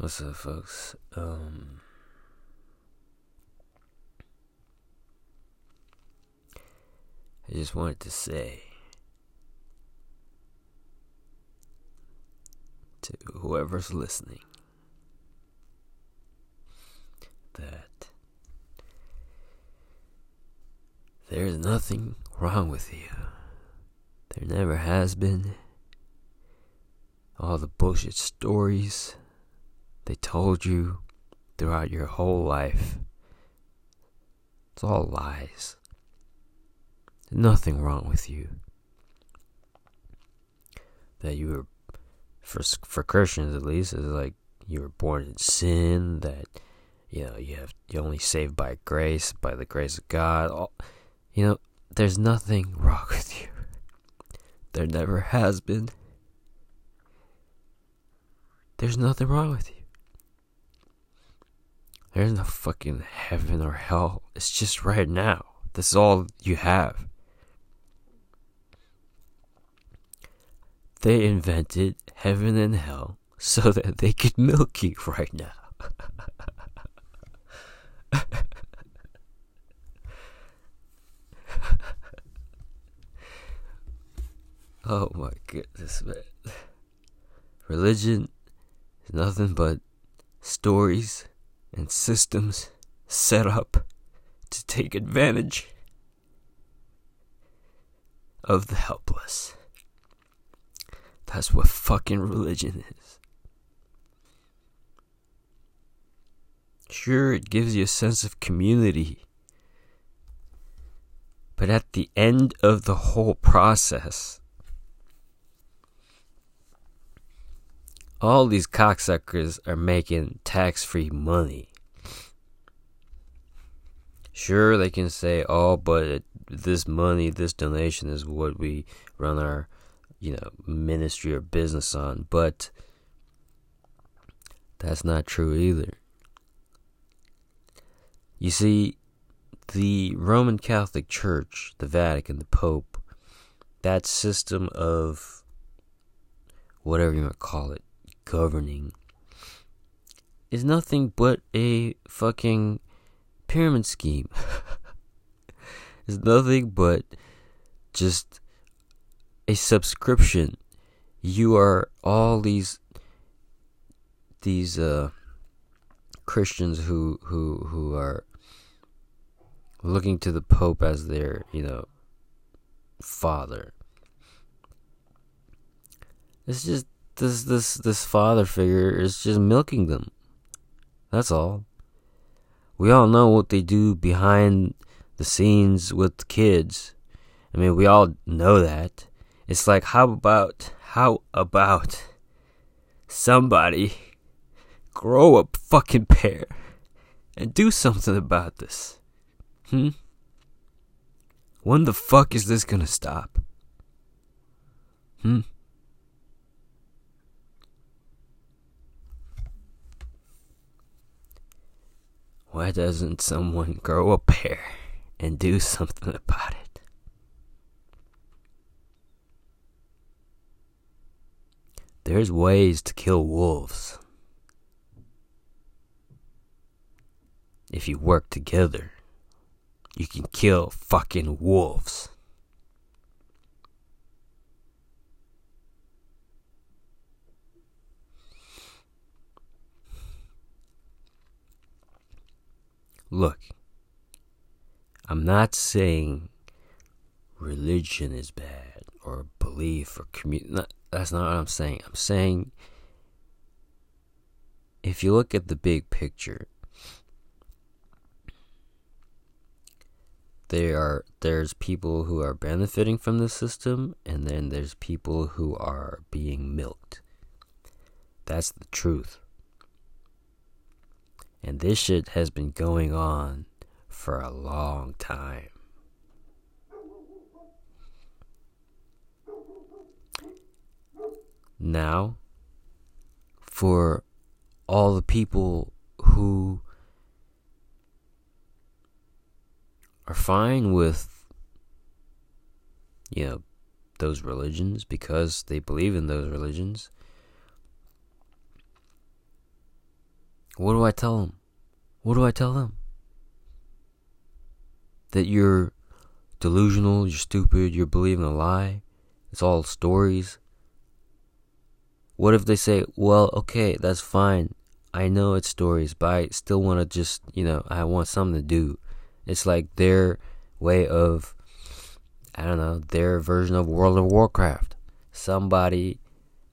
What's up, folks? Um, I just wanted to say to whoever's listening that there's nothing wrong with you. There never has been. All the bullshit stories they told you throughout your whole life. It's all lies. There's nothing wrong with you. That you were, for for Christians at least, is like you were born in sin. That you know you have you're only saved by grace, by the grace of God. All, you know, there's nothing wrong with you. There never has been. There's nothing wrong with you. There's no fucking heaven or hell. It's just right now. This is all you have. They invented heaven and hell so that they could milk you right now. oh my goodness, man. Religion is nothing but stories and systems set up to take advantage of the helpless. That's what fucking religion is. Sure, it gives you a sense of community. But at the end of the whole process, all these cocksuckers are making tax free money. Sure, they can say, oh, but this money, this donation is what we run our, you know, ministry or business on. But that's not true either. You see, the Roman Catholic Church, the Vatican, the Pope, that system of whatever you want to call it, governing is nothing but a fucking pyramid scheme. it's nothing but just a subscription. You are all these these uh Christians who who who are looking to the Pope as their, you know, father. It's just this this this father figure is just milking them. That's all. We all know what they do behind the scenes with kids. I mean, we all know that. It's like how about how about somebody grow a fucking pair and do something about this? Hmm? When the fuck is this gonna stop? Hmm? Why doesn't someone grow a pair and do something about it? There's ways to kill wolves. If you work together, you can kill fucking wolves. Look, I'm not saying religion is bad or belief or community. That's not what I'm saying. I'm saying if you look at the big picture, there are there's people who are benefiting from the system and then there's people who are being milked. That's the truth. And this shit has been going on for a long time. Now, for all the people who are fine with, you know, those religions because they believe in those religions, what do I tell them? What do I tell them? That you're delusional, you're stupid, you're believing a lie. It's all stories. What if they say, well, okay, that's fine. I know it's stories, but I still want to just, you know, I want something to do. It's like their way of, I don't know, their version of World of Warcraft. Somebody,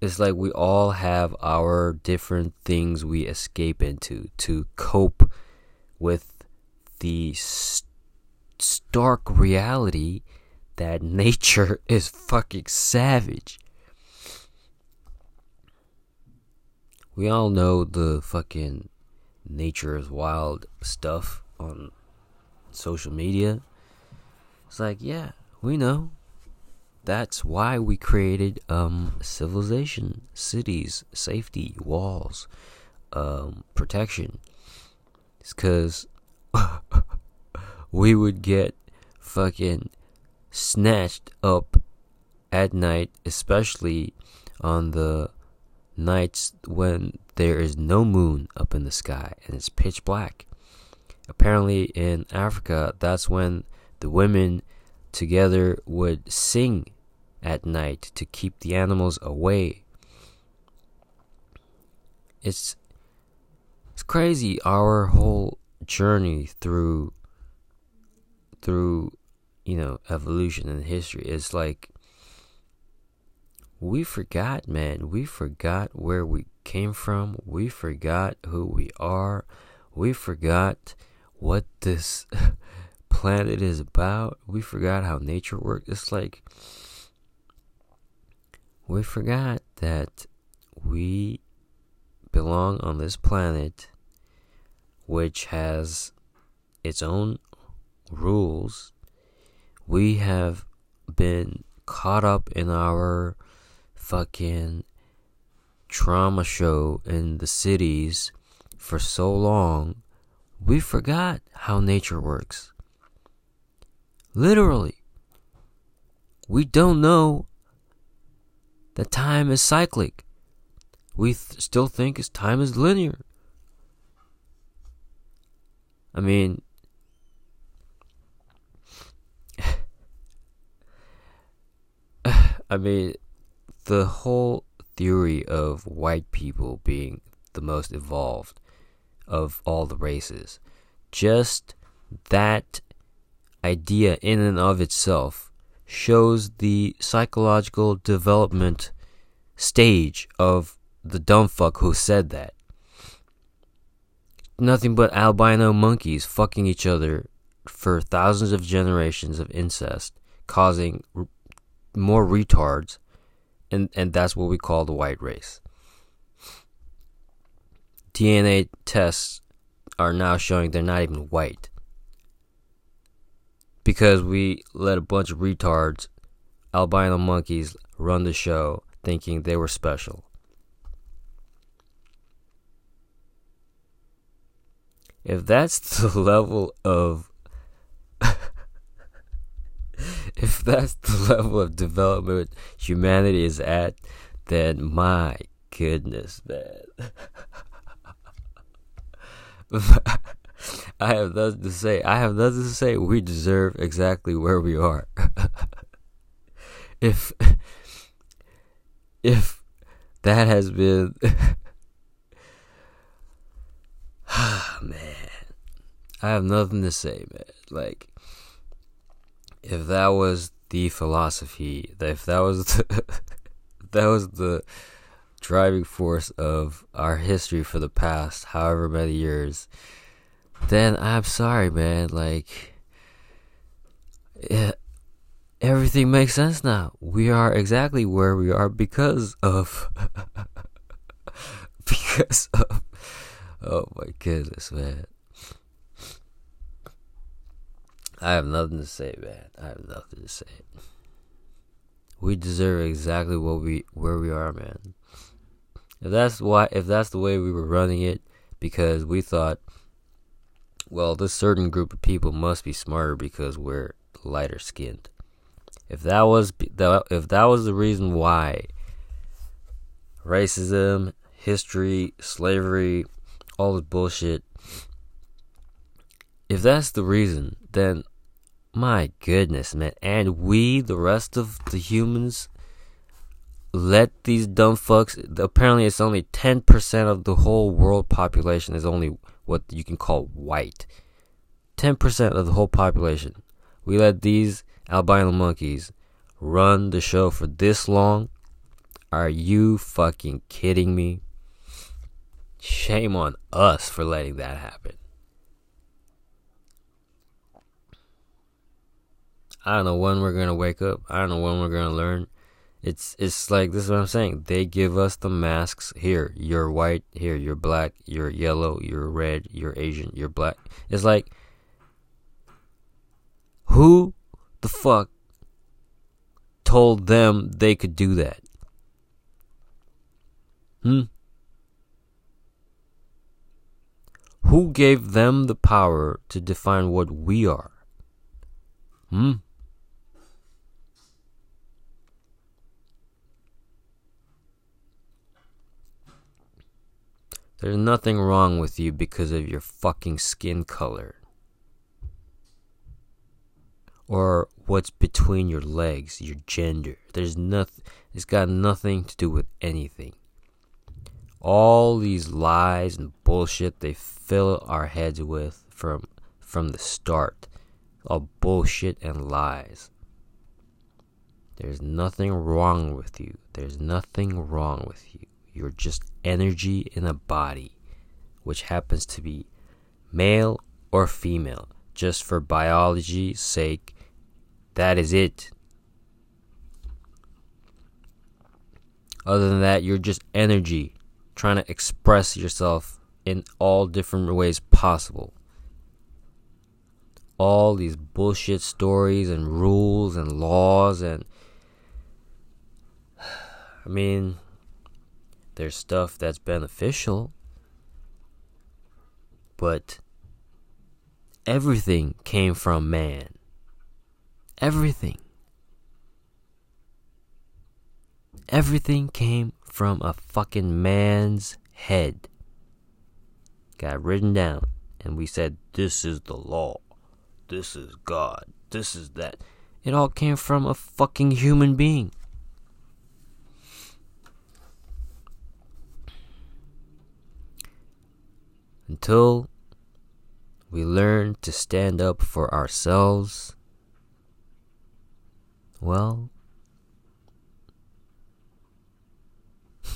it's like we all have our different things we escape into to cope with the st- stark reality that nature is fucking savage. We all know the fucking nature is wild stuff on social media. It's like, yeah, we know. That's why we created um civilization, cities, safety, walls, um protection. It's cuz we would get fucking snatched up at night, especially on the nights when there is no moon up in the sky and it's pitch black. Apparently, in Africa, that's when the women together would sing at night to keep the animals away. It's it's crazy our whole journey through through you know evolution and history. Is like we forgot man. We forgot where we came from. We forgot who we are. We forgot what this planet is about. We forgot how nature works. It's like we forgot that we belong on this planet which has its own rules, we have been caught up in our fucking trauma show in the cities for so long, we forgot how nature works. Literally. We don't know that time is cyclic. We th- still think it's time is linear. I mean, I mean, the whole theory of white people being the most evolved of all the races, just that idea in and of itself shows the psychological development stage of the dumb fuck who said that. Nothing but albino monkeys fucking each other for thousands of generations of incest, causing more retards, and and that's what we call the white race. DNA tests are now showing they're not even white because we let a bunch of retards, albino monkeys, run the show thinking they were special. If that's the level of if that's the level of development humanity is at, then my goodness, man. I have nothing to say. I have nothing to say. We deserve exactly where we are. if if that has been Ah man, I have nothing to say, man. Like if that was the philosophy, if that was the, that was the driving force of our history for the past however many years, then I'm sorry, man. Like, everything makes sense now. We are exactly where we are because of because of oh my goodness, man. I have nothing to say, man. I have nothing to say. We deserve exactly what we where we are, man. If that's why if that's the way we were running it because we thought well, this certain group of people must be smarter because we're lighter skinned. If that was if that was the reason why racism, history, slavery, all this bullshit. If that's the reason, then my goodness, man. And we, the rest of the humans, let these dumb fucks. Apparently, it's only 10% of the whole world population is only what you can call white. 10% of the whole population. We let these albino monkeys run the show for this long. Are you fucking kidding me? Shame on us for letting that happen. I don't know when we're gonna wake up. I don't know when we're gonna learn. It's it's like this is what I'm saying. They give us the masks here. You're white. Here you're black. You're yellow. You're red. You're Asian. You're black. It's like who the fuck told them they could do that? Hmm. Who gave them the power to define what we are? Hmm. There's nothing wrong with you because of your fucking skin color. Or what's between your legs, your gender. There's nothing it's got nothing to do with anything. All these lies and bullshit they fill our heads with from from the start. All bullshit and lies. There's nothing wrong with you. There's nothing wrong with you. You're just energy in a body, which happens to be male or female, just for biology's sake. That is it. Other than that, you're just energy trying to express yourself in all different ways possible. All these bullshit stories and rules and laws and I mean, there's stuff that's beneficial, but everything came from man. Everything. Everything came from a fucking man's head. Got written down, and we said, This is the law. This is God. This is that. It all came from a fucking human being. Until we learn to stand up for ourselves, well,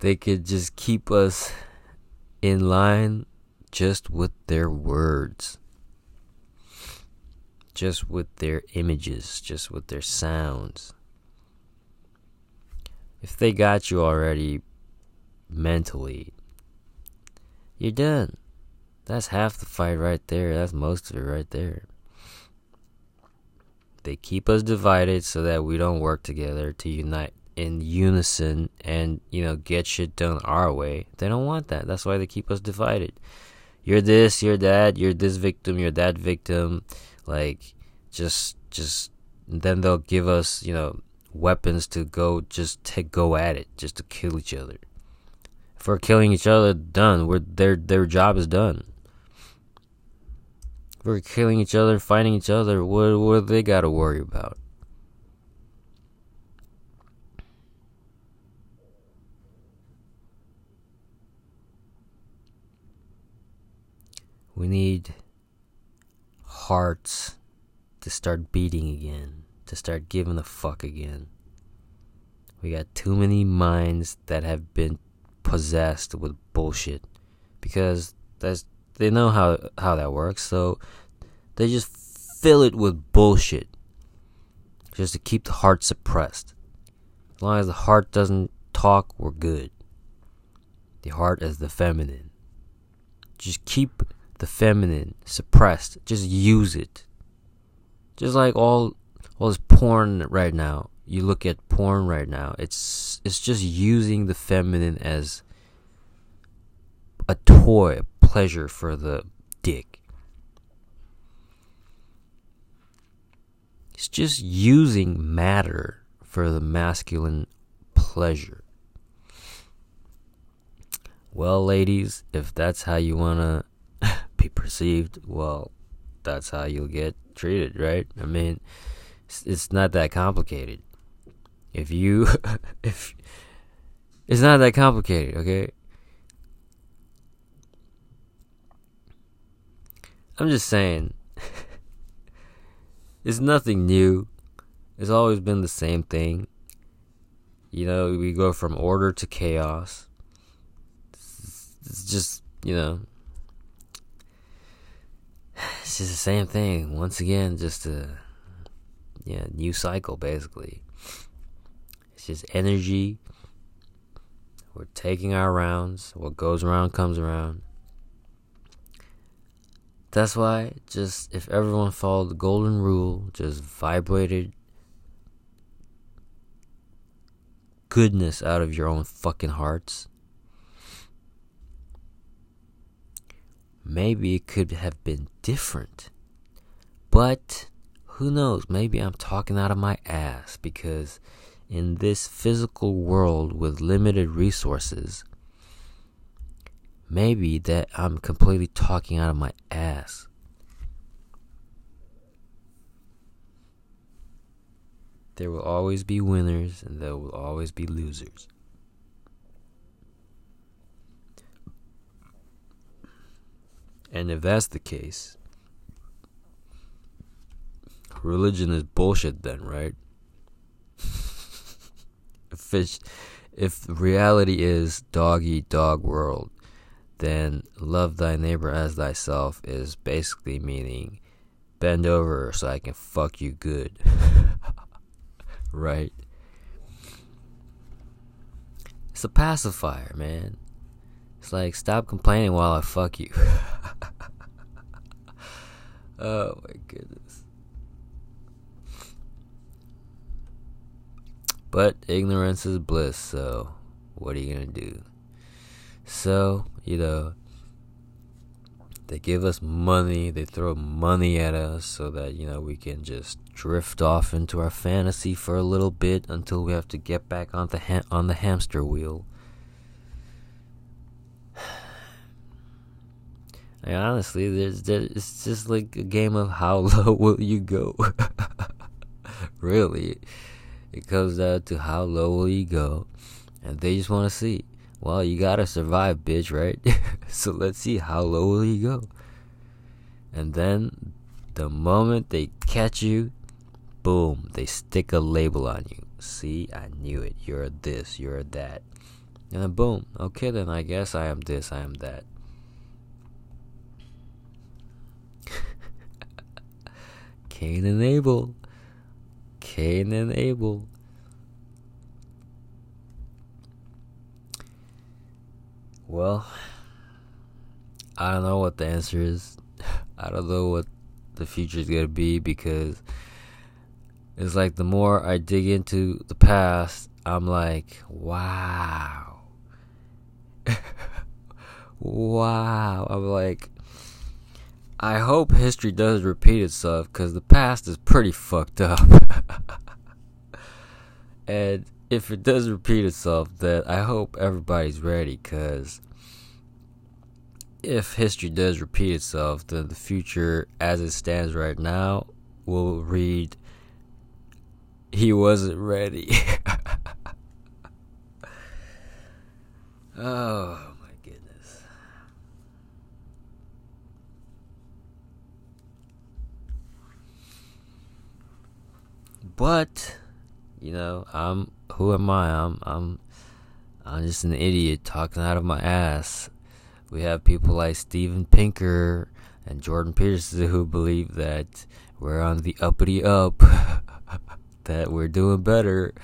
they could just keep us in line just with their words, just with their images, just with their sounds if they got you already mentally, you're done. That's half the fight right there. That's most of it right there. They keep us divided so that we don't work together to unite in unison and, you know, get shit done our way. They don't want that. That's why they keep us divided. You're this, you're that, you're this victim, you're that victim. Like, just, just, then they'll give us, you know, weapons to go just to go at it, just to kill each other. If we're killing each other, done. We're their their job is done. If we're killing each other, fighting each other, what what they got to worry about? We need hearts to start beating again to start giving a fuck again. We got too many minds that have been possessed with bullshit because that's they know how how that works, so they just fill it with bullshit just to keep the heart suppressed. As long as the heart doesn't talk, we're good. The heart is the feminine. Just keep the feminine suppressed. Just use it. Just like all well, it's porn right now. You look at porn right now. It's it's just using the feminine as a toy, a pleasure for the dick. It's just using matter for the masculine pleasure. Well, ladies, if that's how you want to be perceived, well, that's how you'll get treated, right? I mean, it's, not that complicated. If you, if, it's not that complicated, okay? I'm just saying, it's nothing new. It's always been the same thing. You know, we go from order to chaos. It's just, you know, it's just the same thing. Once again, just a yeah, new cycle basically. It's just energy. We're taking our rounds. What goes around comes around. That's why just if everyone followed the golden rule, just vibrated goodness out of your own fucking hearts. Maybe it could have been different. But who knows? Maybe I'm talking out of my ass because in this physical world with limited resources, maybe that I'm completely talking out of my ass. There will always be winners and there will always be losers. And if that's the case, religion is bullshit then, right? if it's, if reality is dog eat dog world, then love thy neighbor as thyself is basically meaning bend over so I can fuck you good. right? It's a pacifier, man. It's like stop complaining while I fuck you. oh my goodness. But ignorance is bliss, so what are you gonna do? So, you know, they give us money, they throw money at us so that, you know, we can just drift off into our fantasy for a little bit until we have to get back on the ha- on the hamster wheel. And honestly, there's, there's it's just like a game of how low will you go. really, it comes down to how low will you go, and they just want to see well, you gotta survive, bitch, right? so let's see how low will you go. And then the moment they catch you, boom, they stick a label on you. See, I knew it. You're this, you're that. And then boom, okay, then I guess I am this, I am that. Cain and Abel. Cain and Abel. Well, I don't know what the answer is. I don't know what the future is going to be because it's like the more I dig into the past, I'm like, wow. wow. I'm like, I hope history does repeat itself because the past is pretty fucked up. and if it does repeat itself, that I hope everybody's ready because if history does repeat itself, then the future as it stands right now will read he wasn't ready. oh my goodness. But you know, I'm who am I? I'm I'm I'm just an idiot talking out of my ass. We have people like Steven Pinker and Jordan Peterson who believe that we're on the uppity up, that we're doing better,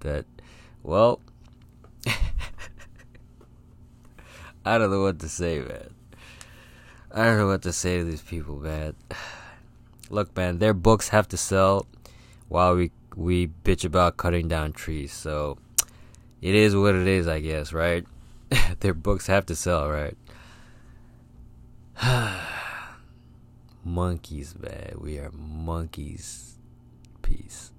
that well I don't know what to say, man. I don't know what to say to these people, man. Look, man, their books have to sell while we we bitch about cutting down trees. So it is what it is, I guess, right? Their books have to sell, right? monkeys, man. We are monkeys. Peace.